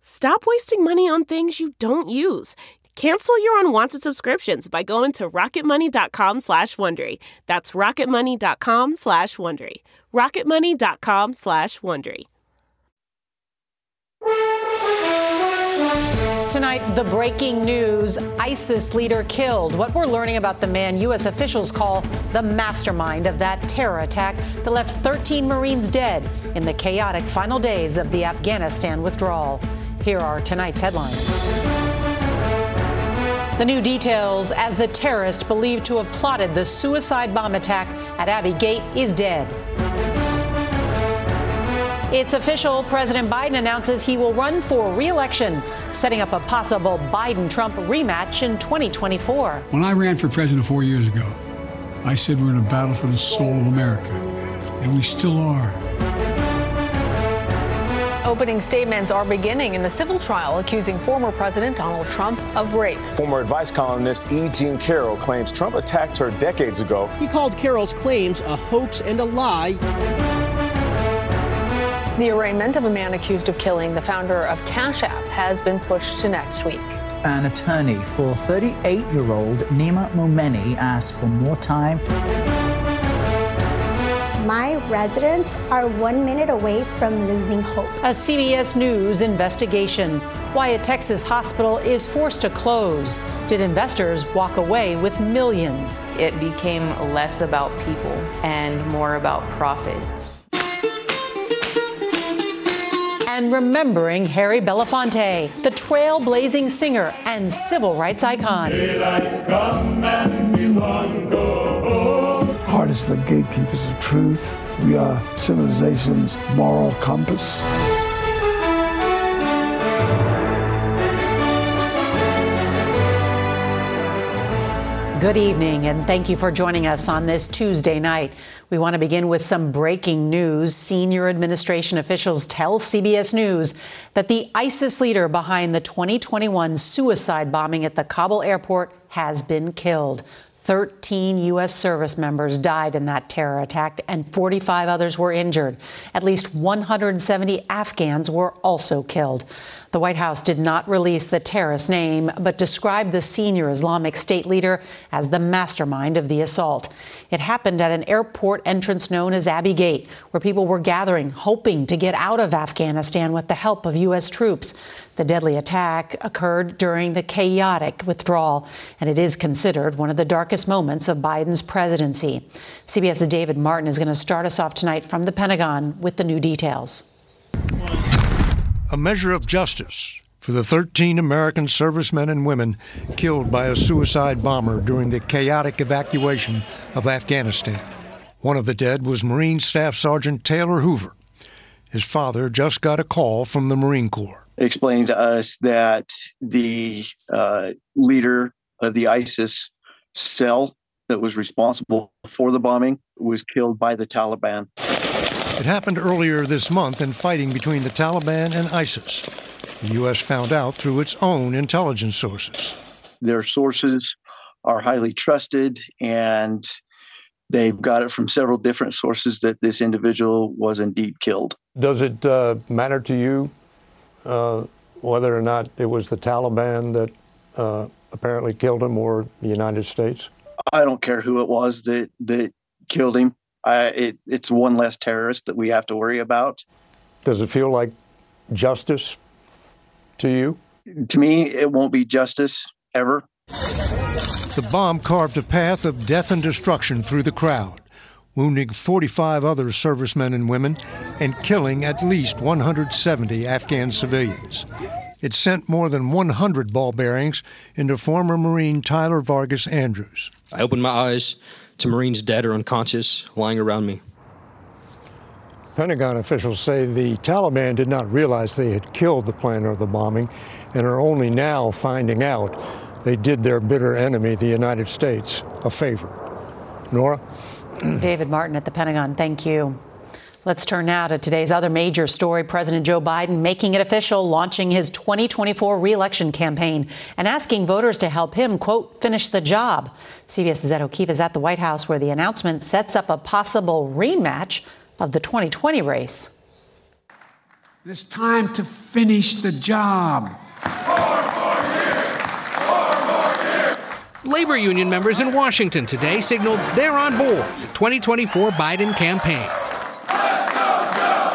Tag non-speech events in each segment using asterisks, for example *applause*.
Stop wasting money on things you don't use. Cancel your unwanted subscriptions by going to rocketmoney.com slash Wondery. That's rocketmoney.com slash Wondery. rocketmoney.com slash Wondery. Tonight, the breaking news ISIS leader killed. What we're learning about the man U.S. officials call the mastermind of that terror attack that left 13 Marines dead in the chaotic final days of the Afghanistan withdrawal. Here are tonight's headlines. The new details as the terrorist believed to have plotted the suicide bomb attack at Abbey Gate is dead. It's official. President Biden announces he will run for re-election, setting up a possible Biden-Trump rematch in 2024. When I ran for president four years ago, I said we're in a battle for the soul of America, and we still are. Opening statements are beginning in the civil trial accusing former President Donald Trump of rape. Former advice columnist E. Jean Carroll claims Trump attacked her decades ago. He called Carroll's claims a hoax and a lie. The arraignment of a man accused of killing the founder of Cash App has been pushed to next week. An attorney for 38 year old Nima Momeni asked for more time. My residents are one minute away from losing hope. A CBS News investigation. Why a Texas hospital is forced to close. Did investors walk away with millions? It became less about people and more about profits. And remembering Harry Belafonte, the trailblazing singer and civil rights icon. Heart is the gatekeepers of truth. We are civilization's moral compass. Good evening, and thank you for joining us on this Tuesday night. We want to begin with some breaking news. Senior administration officials tell CBS News that the ISIS leader behind the 2021 suicide bombing at the Kabul airport has been killed. 13 U.S. service members died in that terror attack, and 45 others were injured. At least 170 Afghans were also killed. The White House did not release the terrorist's name, but described the senior Islamic State leader as the mastermind of the assault. It happened at an airport entrance known as Abbey Gate, where people were gathering, hoping to get out of Afghanistan with the help of U.S. troops. The deadly attack occurred during the chaotic withdrawal, and it is considered one of the darkest moments of Biden's presidency. CBS's David Martin is going to start us off tonight from the Pentagon with the new details. A measure of justice for the 13 American servicemen and women killed by a suicide bomber during the chaotic evacuation of Afghanistan. One of the dead was Marine Staff Sergeant Taylor Hoover. His father just got a call from the Marine Corps explaining to us that the uh, leader of the ISIS cell that was responsible for the bombing was killed by the Taliban. It happened earlier this month in fighting between the Taliban and ISIS. The U.S. found out through its own intelligence sources. Their sources are highly trusted, and they've got it from several different sources that this individual was indeed killed. Does it uh, matter to you uh, whether or not it was the Taliban that uh, apparently killed him or the United States? I don't care who it was that that killed him. I, it, it's one less terrorist that we have to worry about. Does it feel like justice to you? To me, it won't be justice ever. The bomb carved a path of death and destruction through the crowd, wounding 45 other servicemen and women and killing at least 170 Afghan civilians. It sent more than 100 ball bearings into former Marine Tyler Vargas Andrews. I opened my eyes to Marines dead or unconscious lying around me. Pentagon officials say the Taliban did not realize they had killed the planner of the bombing and are only now finding out they did their bitter enemy, the United States, a favor. Norah? *clears throat* David Martin at the Pentagon, thank you. Let's turn now to today's other major story. President Joe Biden making it official, launching his 2024 reelection campaign and asking voters to help him, quote, finish the job. CBS's Ed O'Keefe is at the White House where the announcement sets up a possible rematch of the 2020 race. It's time to finish the job. Labor union members in Washington today signaled they're on board the 2024 Biden campaign.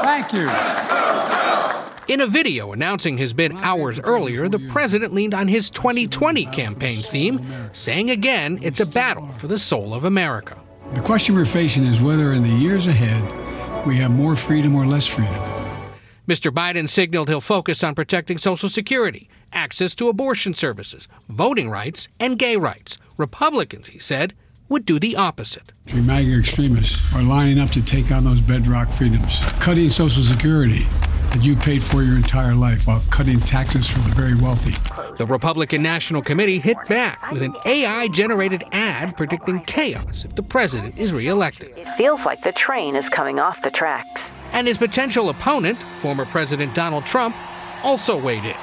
Thank you. In a video announcing his bid hours earlier, the president leaned on his 2020 campaign theme, saying again it's a battle for the soul of America. The question we're facing is whether in the years ahead we have more freedom or less freedom. Mr. Biden signaled he'll focus on protecting Social Security, access to abortion services, voting rights, and gay rights. Republicans, he said, would do the opposite. The MAGA extremists are lining up to take on those bedrock freedoms, cutting Social Security that you paid for your entire life while cutting taxes for the very wealthy. The Republican National Committee hit back with an AI generated ad predicting chaos if the president is reelected. It feels like the train is coming off the tracks. And his potential opponent, former President Donald Trump, also weighed in.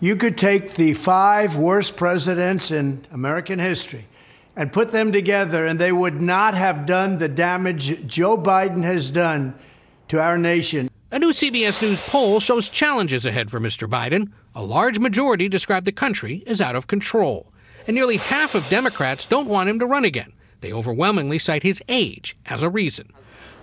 You could take the five worst presidents in American history and put them together, and they would not have done the damage Joe Biden has done to our nation. A new CBS News poll shows challenges ahead for Mr. Biden. A large majority describe the country as out of control. And nearly half of Democrats don't want him to run again. They overwhelmingly cite his age as a reason.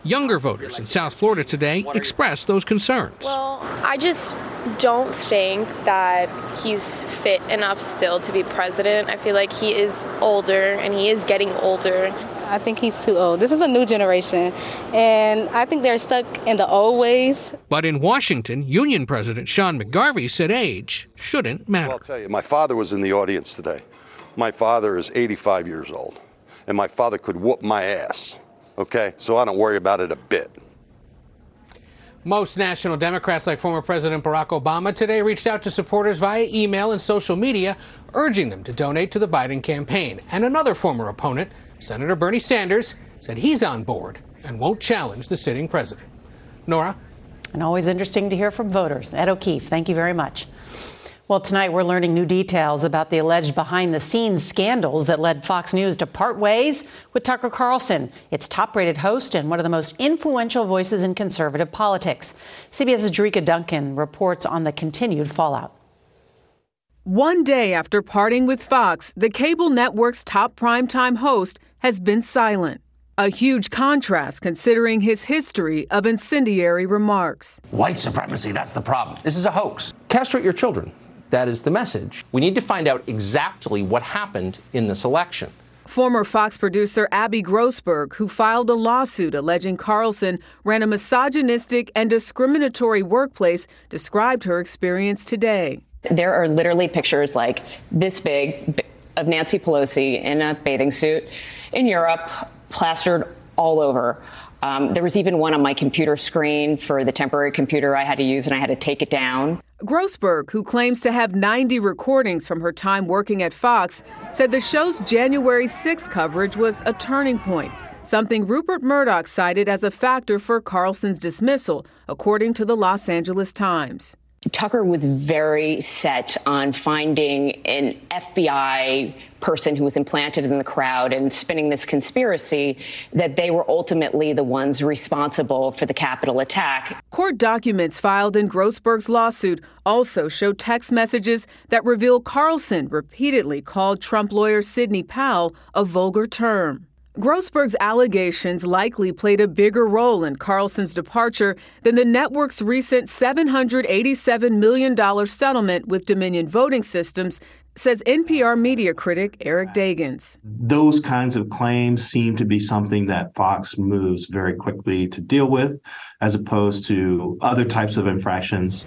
Younger voters in South Florida today express those concerns. Well, I just don't think that he's fit enough still to be president. I feel like he is older and he is getting older. I think he's too old. This is a new generation, and I think they're stuck in the old ways. But in Washington, Union President Sean McGarvey said age shouldn't matter. Well, I'll tell you, my father was in the audience today. My father is 85 years old, and my father could whoop my ass. Okay, so I don't worry about it a bit. Most national Democrats, like former President Barack Obama, today reached out to supporters via email and social media, urging them to donate to the Biden campaign. And another former opponent, Senator Bernie Sanders, said he's on board and won't challenge the sitting president. Norah? And always interesting to hear from voters. Ed O'Keefe, thank you very much. Well, tonight we're learning new details about the alleged behind the scenes scandals that led Fox News to part ways with Tucker Carlson, its top rated host and one of the most influential voices in conservative politics. CBS's Jericka Duncan reports on the continued fallout. One day after parting with Fox, the cable network's top primetime host has been silent. A huge contrast considering his history of incendiary remarks. White supremacy, that's the problem. This is a hoax. Castrate your children. That is the message. We need to find out exactly what happened in this election. Former Fox producer Abby Grossberg, who filed a lawsuit alleging Carlson ran a misogynistic and discriminatory workplace, described her experience today. There are literally pictures like this big of Nancy Pelosi in a bathing suit in Europe, plastered all over. Um, there was even one on my computer screen for the temporary computer I had to use, and I had to take it down. Grossberg, who claims to have 90 recordings from her time working at Fox, said the show's January 6 coverage was a turning point, something Rupert Murdoch cited as a factor for Carlson's dismissal, according to the Los Angeles Times. Tucker was very set on finding an FBI person who was implanted in the crowd and spinning this conspiracy that they were ultimately the ones responsible for the Capitol attack. Court documents filed in Grossberg's lawsuit also show text messages that reveal Carlson repeatedly called Trump lawyer Sidney Powell a vulgar term. Grossberg's allegations likely played a bigger role in Carlson's departure than the network's recent $787 million settlement with Dominion Voting Systems, says NPR media critic Eric Deggans. Those kinds of claims seem to be something that Fox moves very quickly to deal with, as opposed to other types of infractions.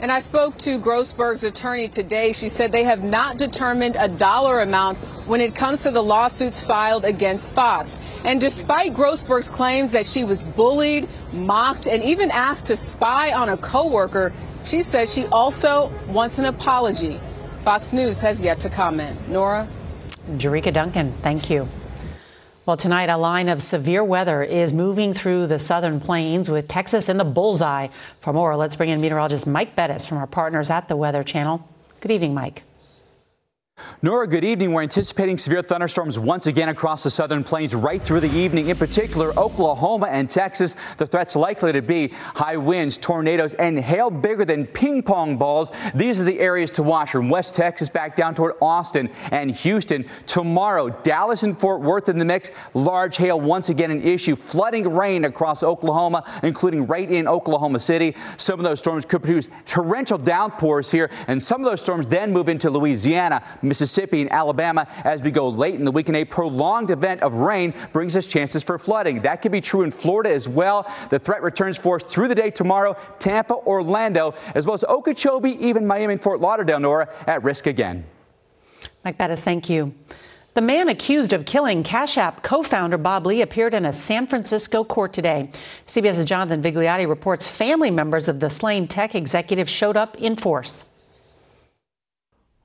And I spoke to Grossberg's attorney today. She said they have not determined a dollar amount when it comes to the lawsuits filed against Fox. And despite Grossberg's claims that she was bullied, mocked, and even asked to spy on a coworker, she says she also wants an apology. Fox News has yet to comment. Norah? Jericka Duncan, thank you. Well, tonight, a line of severe weather is moving through the southern plains with Texas in the bullseye. For more, let's bring in meteorologist Mike Bettes from our partners at the Weather Channel. Good evening, Mike. Norah, good evening. We're anticipating severe thunderstorms once again across the southern plains right through the evening. In particular, Oklahoma and Texas. The threat's likely to be high winds, tornadoes, and hail bigger than ping pong balls. These are the areas to watch from West Texas back down toward Austin and Houston. Tomorrow, Dallas and Fort Worth in the mix. Large hail once again an issue. Flooding rain across Oklahoma, including right in Oklahoma City. Some of those storms could produce torrential downpours here, and some of those storms then move into Louisiana. Mississippi and Alabama as we go late in the week. And a prolonged event of rain brings us chances for flooding. That could be true in Florida as well. The threat returns for us through the day tomorrow. Tampa, Orlando, as well as Okeechobee, even Miami and Fort Lauderdale, Norah, at risk again. Mike Bettes, thank you. The man accused of killing Cash App co founder Bob Lee appeared in a San Francisco court today. CBS's Jonathan Vigliotti reports family members of the slain tech executive showed up in force.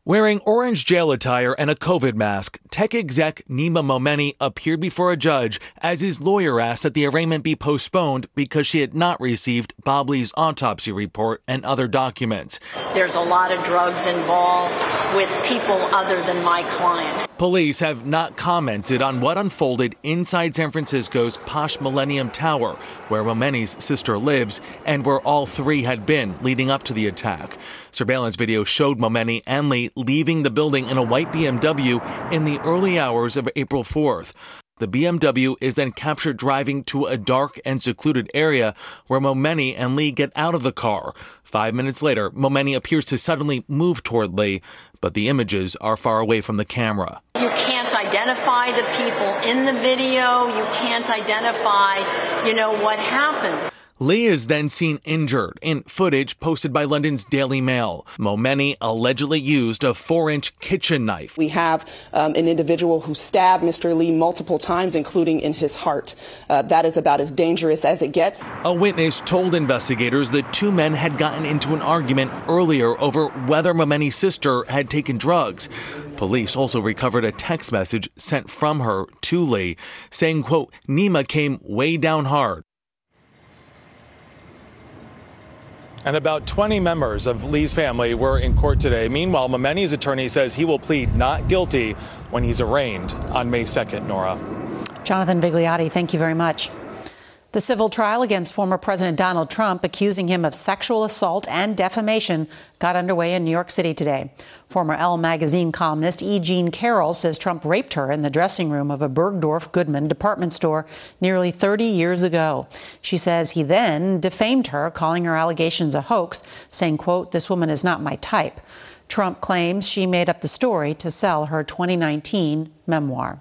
Wearing orange jail attire and a COVID mask, tech exec Nima Momeni appeared before a judge as his lawyer asked that the arraignment be postponed because she had not received Bob Lee's autopsy report and other documents. There's a lot of drugs involved with people other than my client. Police have not commented on what unfolded inside San Francisco's posh Millennium Tower, where Momeni's sister lives and where all three had been leading up to the attack. Surveillance video showed Momeni and Lee leaving the building in a white BMW in the early hours of April 4th. The BMW is then captured driving to a dark and secluded area where Momeni and Lee get out of the car. Five minutes later, Momeni appears to suddenly move toward Lee, but the images are far away from the camera. You can't identify the people in the video. You can't identify, you know, what happens. Lee is then seen injured in footage posted by London's Daily Mail. Momeni allegedly used a four inch kitchen knife. We have um, an individual who stabbed Mr. Lee multiple times, including in his heart. Uh, that is about as dangerous as it gets. A witness told investigators that two men had gotten into an argument earlier over whether Momeni's sister had taken drugs. Police also recovered a text message sent from her to Lee saying, quote, Nima came way down hard. And about 20 members of Lee's family were in court today. Meanwhile, Momeni's attorney says he will plead not guilty when he's arraigned on May 2nd, Norah. Jonathan Vigliotti, thank you very much. The civil trial against former President Donald Trump, accusing him of sexual assault and defamation, got underway in New York City today. Former Elle magazine columnist E. Jean Carroll says Trump raped her in the dressing room of a Bergdorf Goodman department store nearly 30 years ago. She says he then defamed her, calling her allegations a hoax, saying, quote, this woman is not my type. Trump claims she made up the story to sell her 2019 memoir.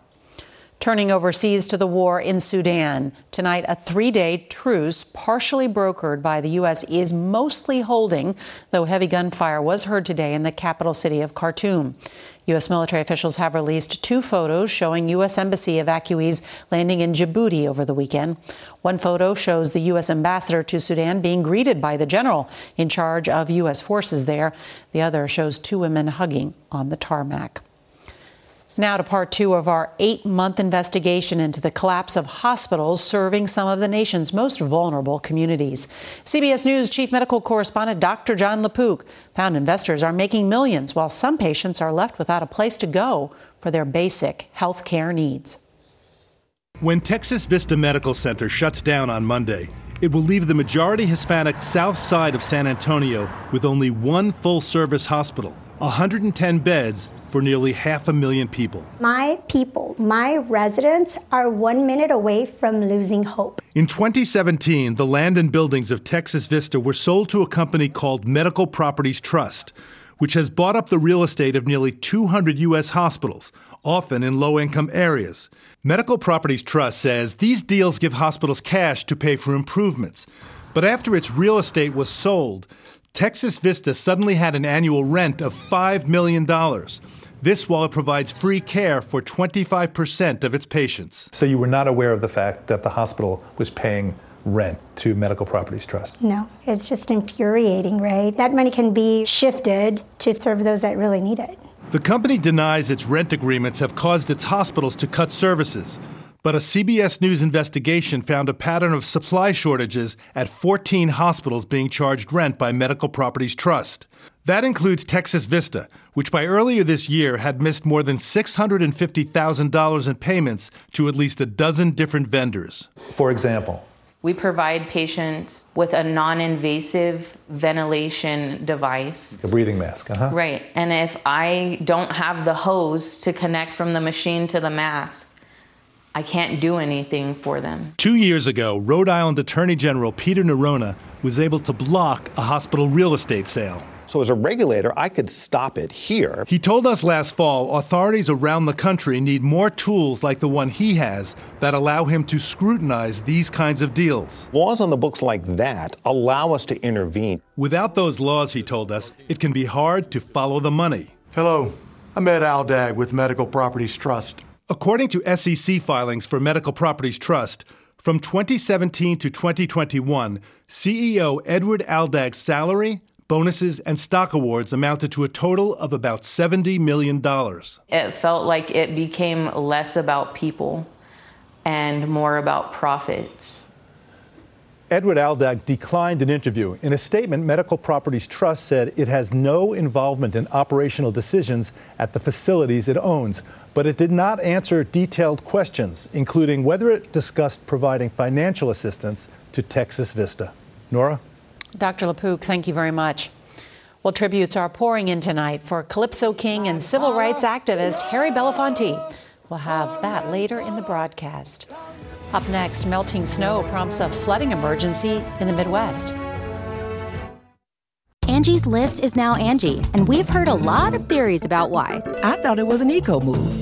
Turning overseas to the war in Sudan. Tonight, a three day truce, partially brokered by the U.S., is mostly holding, though heavy gunfire was heard today in the capital city of Khartoum. U.S. military officials have released two photos showing U.S. Embassy evacuees landing in Djibouti over the weekend. One photo shows the U.S. ambassador to Sudan being greeted by the general in charge of U.S. forces there. The other shows two women hugging on the tarmac. Now to part two of our eight month investigation into the collapse of hospitals serving some of the nation's most vulnerable communities. CBS News Chief Medical Correspondent Dr. John LaPook found investors are making millions while some patients are left without a place to go for their basic health care needs. When Texas Vista Medical Center shuts down on Monday, it will leave the majority Hispanic south side of San Antonio with only one full service hospital, 110 beds for nearly half a million people. My people, my residents, are one minute away from losing hope. In 2017, the land and buildings of Texas Vista were sold to a company called Medical Properties Trust, which has bought up the real estate of nearly 200 U.S. hospitals, often in low income areas. Medical Properties Trust says these deals give hospitals cash to pay for improvements. But after its real estate was sold, Texas Vista suddenly had an annual rent of $5 million. This while it provides free care for 25% of its patients. So you were not aware of the fact that the hospital was paying rent to Medical Properties Trust? No, it's just infuriating, right? That money can be shifted to serve those that really need it. The company denies its rent agreements have caused its hospitals to cut services. But a CBS News investigation found a pattern of supply shortages at 14 hospitals being charged rent by Medical Properties Trust. That includes Texas Vista, which by earlier this year had missed more than $650,000 in payments to at least a dozen different vendors. For example, we provide patients with a non invasive ventilation device. A breathing mask, uh huh. Right. And if I don't have the hose to connect from the machine to the mask, I can't do anything for them. Two years ago, Rhode Island Attorney General Peter Neronha was able to block a hospital real estate sale. So, as a regulator, I could stop it here. He told us last fall authorities around the country need more tools like the one he has that allow him to scrutinize these kinds of deals. Laws on the books like that allow us to intervene. Without those laws, he told us, it can be hard to follow the money. Hello, I'm Ed Aldag with Medical Properties Trust. According to SEC filings for Medical Properties Trust, from 2017 to 2021, CEO Edward Aldag's salary, bonuses, and stock awards amounted to a total of about $70 million. It felt like it became less about people and more about profits. Edward Aldag declined an interview. In a statement, Medical Properties Trust said it has no involvement in operational decisions at the facilities it owns, but it did not answer detailed questions, including whether it discussed providing financial assistance to Texas Vista. Norah? Dr. LaPook, thank you very much. Well, tributes are pouring in tonight for Calypso King and civil rights activist Harry Belafonte. We'll have that later in the broadcast. Up next, melting snow prompts a flooding emergency in the Midwest. Angie's list is now Angi, and we've heard a lot of theories about why. I thought it was an eco move.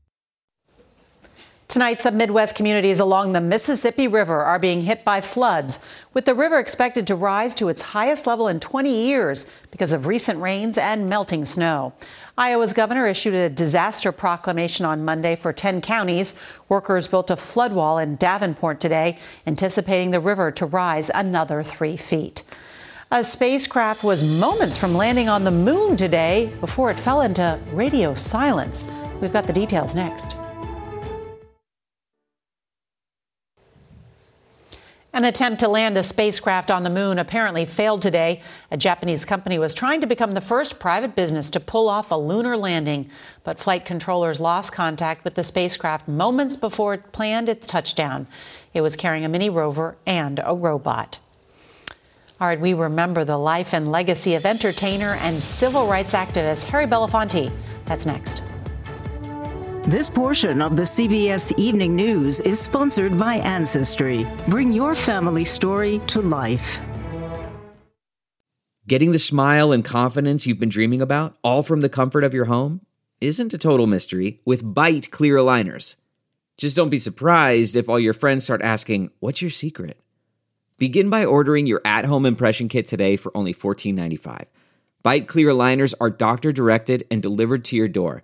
Tonight, some Midwest communities along the Mississippi River are being hit by floods, with the river expected to rise to its highest level in 20 years because of recent rains and melting snow. Iowa's governor issued a disaster proclamation on Monday for 10 counties. Workers built a flood wall in Davenport today, anticipating the river to rise another three feet. A spacecraft was moments from landing on the moon today before it fell into radio silence. We've got the details next. An attempt to land a spacecraft on the moon apparently failed today. A Japanese company was trying to become the first private business to pull off a lunar landing, but flight controllers lost contact with the spacecraft moments before it planned its touchdown. It was carrying a mini rover and a robot. All right, we remember the life and legacy of entertainer and civil rights activist Harry Belafonte. That's next. This portion of the CBS Evening News is sponsored by Ancestry. Bring your family story to life. Getting the smile and confidence you've been dreaming about, all from the comfort of your home, isn't a total mystery with Byte clear aligners. Just don't be surprised if all your friends start asking, What's your secret? Begin by ordering your at home impression kit today for only $14.95. Byte clear aligners are doctor directed and delivered to your door.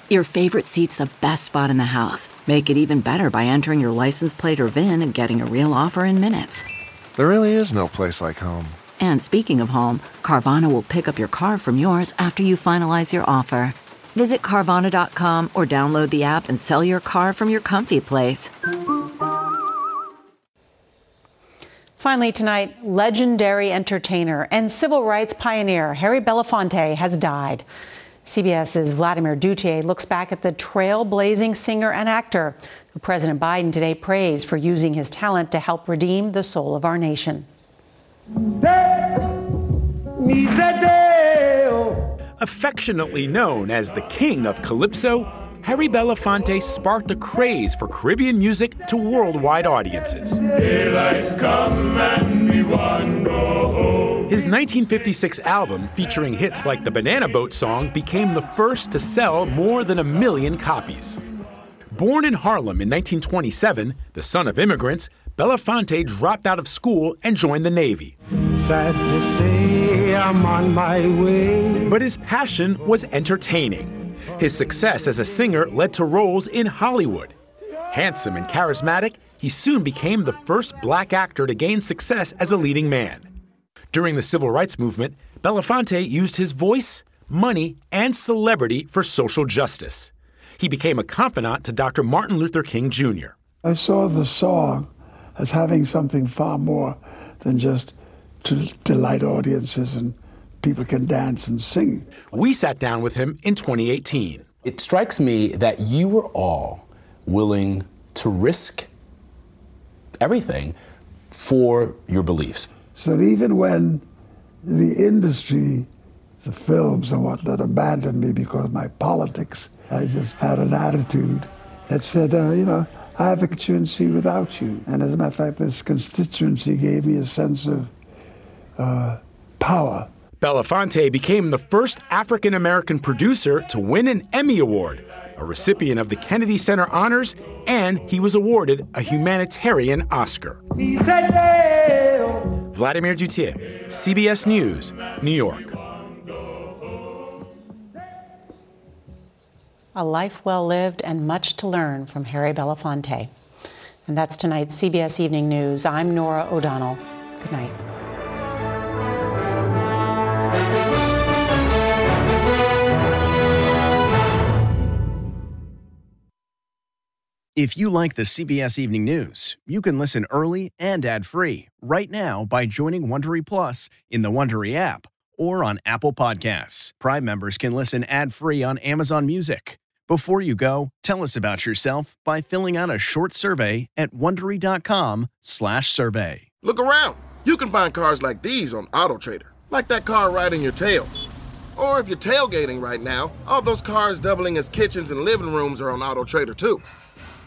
Your favorite seat's the best spot in the house. Make it even better by entering your license plate or VIN and getting a real offer in minutes. There really is no place like home. And speaking of home, Carvana will pick up your car from yours after you finalize your offer. Visit Carvana.com or download the app and sell your car from your comfy place. Finally, tonight, legendary entertainer and civil rights pioneer Harry Belafonte has died. CBS's Vladimir Duthiers looks back at the trailblazing singer and actor who President Biden today praised for using his talent to help redeem the soul of our nation. Affectionately known as the King of Calypso, Harry Belafonte sparked a craze for Caribbean music to worldwide audiences. His 1956 album, featuring hits like the Banana Boat song, became the first to sell more than a million copies. Born in Harlem in 1927, the son of immigrants, Belafonte dropped out of school and joined the Navy. Say I'm on my way. But his passion was entertaining. His success as a singer led to roles in Hollywood. Handsome and charismatic, he soon became the first black actor to gain success as a leading man. During the civil rights movement, Belafonte used his voice, money, and celebrity for social justice. He became a confidant to Dr. Martin Luther King Jr. I saw the song as having something far more than just to delight audiences and people can dance and sing. We sat down with him in 2018. It strikes me that you were all willing to risk everything for your beliefs. So even when the industry, the films and whatnot abandoned me because of my politics, I just had an attitude that said, uh, you know, I have a constituency without you. And as a matter of fact, this constituency gave me a sense of uh, power. Belafonte became the first African American producer to win an Emmy Award, a recipient of the Kennedy Center Honors, and he was awarded a humanitarian Oscar. Vladimir Duthiers, CBS News, New York. A life well lived and much to learn from Harry Belafonte. And that's tonight's CBS Evening News. I'm Norah O'Donnell. Good night. If you like the CBS Evening News, you can listen early and ad-free right now by joining Wondery Plus in the Wondery app or on Apple Podcasts. Prime members can listen ad-free on Amazon Music. Before you go, tell us about yourself by filling out a short survey at wondery.com/survey. Look around. You can find cars like these on AutoTrader, like that car riding your tail. Or if you're tailgating right now, all those cars doubling as kitchens and living rooms are on AutoTrader too.